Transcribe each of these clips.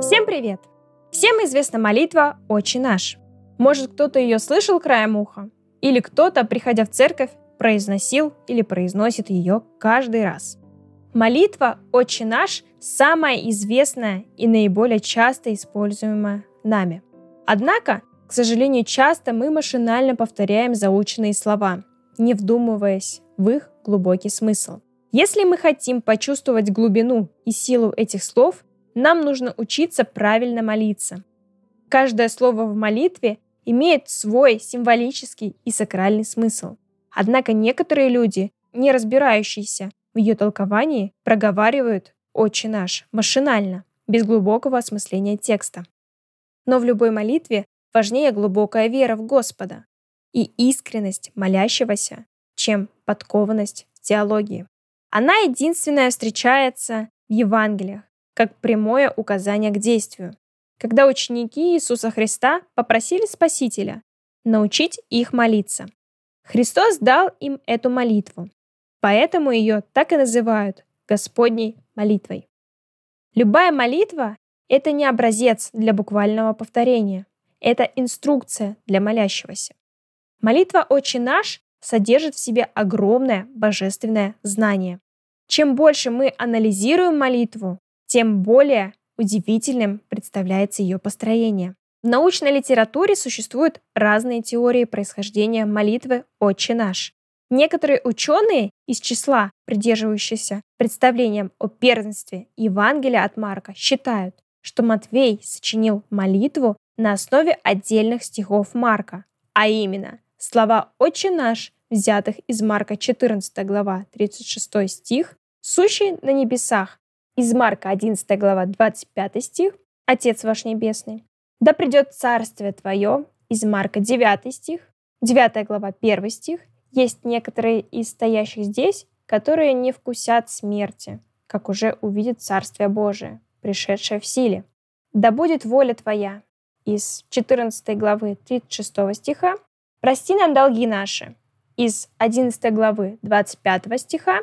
Всем привет! Всем известна молитва «Отче наш». Может, кто-то ее слышал краем уха? Или кто-то, приходя в церковь, произносил или произносит ее каждый раз. Молитва «Отче наш» – самая известная и наиболее часто используемая нами. Однако, к сожалению, часто мы машинально повторяем заученные слова, не вдумываясь в их глубокий смысл. Если мы хотим почувствовать глубину и силу этих слов, нам нужно учиться правильно молиться. Каждое слово в молитве имеет свой символический и сакральный смысл. Однако некоторые люди, не разбирающиеся в ее толковании, проговаривают «Отче наш» машинально, без глубокого осмысления текста. Но в любой молитве важнее глубокая вера в Господа и искренность молящегося, чем подкованность в теологии. Она единственная встречается в Евангелиях, как прямое указание к действию, когда ученики Иисуса Христа попросили Спасителя научить их молиться. Христос дал им эту молитву, поэтому ее так и называют Господней молитвой. Любая молитва – это не образец для буквального повторения, это инструкция для молящегося. Молитва «Отче наш» содержит в себе огромное божественное знание. Чем больше мы анализируем молитву, тем более удивительным представляется ее построение. В научной литературе существуют разные теории происхождения молитвы «Отче наш». Некоторые ученые из числа, придерживающиеся представлением о первенстве Евангелия от Марка, считают, что Матвей сочинил молитву на основе отдельных стихов Марка, а именно слова «Отче наш», взятых из Марка 14 глава 36 стих, «Сущий на небесах» из Марка 11 глава 25 стих, «Отец ваш небесный», да придет царствие твое из Марка 9 стих, 9 глава 1 стих. Есть некоторые из стоящих здесь, которые не вкусят смерти, как уже увидят Царствие Божие, пришедшее в силе. Да будет воля твоя из 14 главы 36 стиха. Прости нам долги наши из 11 главы 25 стиха.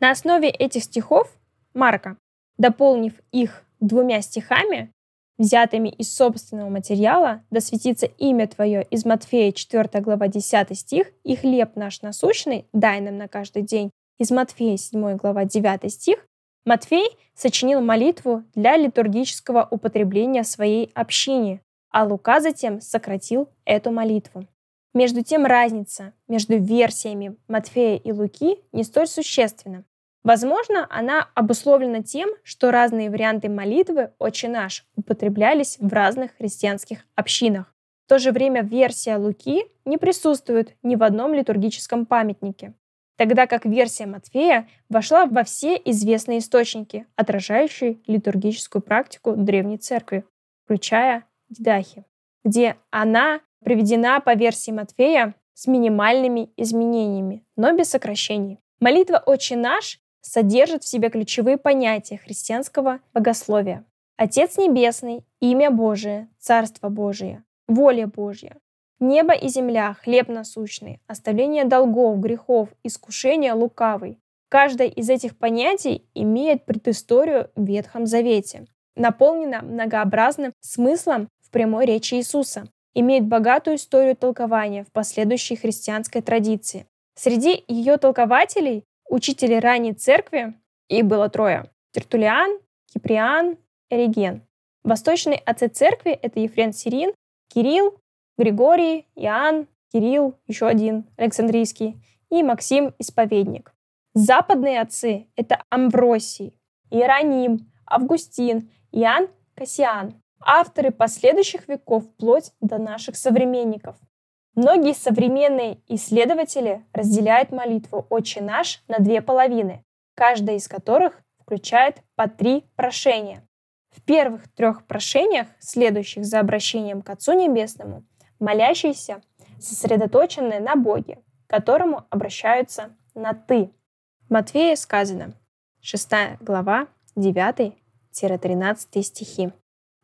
На основе этих стихов Марка, дополнив их двумя стихами, взятыми из собственного материала, да светится имя Твое из Матфея 4 глава 10 стих, и хлеб наш насущный дай нам на каждый день из Матфея 7 глава 9 стих, Матфей сочинил молитву для литургического употребления своей общине, а Лука затем сократил эту молитву. Между тем разница между версиями Матфея и Луки не столь существенна. Возможно, она обусловлена тем, что разные варианты молитвы «Отче наш» употреблялись в разных христианских общинах. В то же время версия Луки не присутствует ни в одном литургическом памятнике, тогда как версия Матфея вошла во все известные источники, отражающие литургическую практику Древней Церкви, включая Дидахи, где она приведена по версии Матфея с минимальными изменениями, но без сокращений. Молитва «Отче наш» содержит в себе ключевые понятия христианского богословия. Отец Небесный, имя Божие, Царство Божие, воля Божья, небо и земля, хлеб насущный, оставление долгов, грехов, искушение лукавый. Каждое из этих понятий имеет предысторию в Ветхом Завете, наполнено многообразным смыслом в прямой речи Иисуса, имеет богатую историю толкования в последующей христианской традиции. Среди ее толкователей учителей ранней церкви, их было трое. Тертулиан, Киприан, Эриген. Восточные отцы церкви — это Ефрен Сирин, Кирилл, Григорий, Иоанн, Кирилл, еще один, Александрийский, и Максим Исповедник. Западные отцы — это Амвросий, Иероним, Августин, Иоанн Кассиан. Авторы последующих веков вплоть до наших современников. Многие современные исследователи разделяют молитву «Отче наш» на две половины, каждая из которых включает по три прошения. В первых трех прошениях, следующих за обращением к Отцу Небесному, молящиеся сосредоточены на Боге, к которому обращаются на «ты». В Матфея сказано, 6 глава, 9-13 стихи.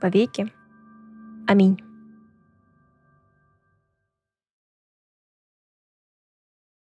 во веки. Аминь.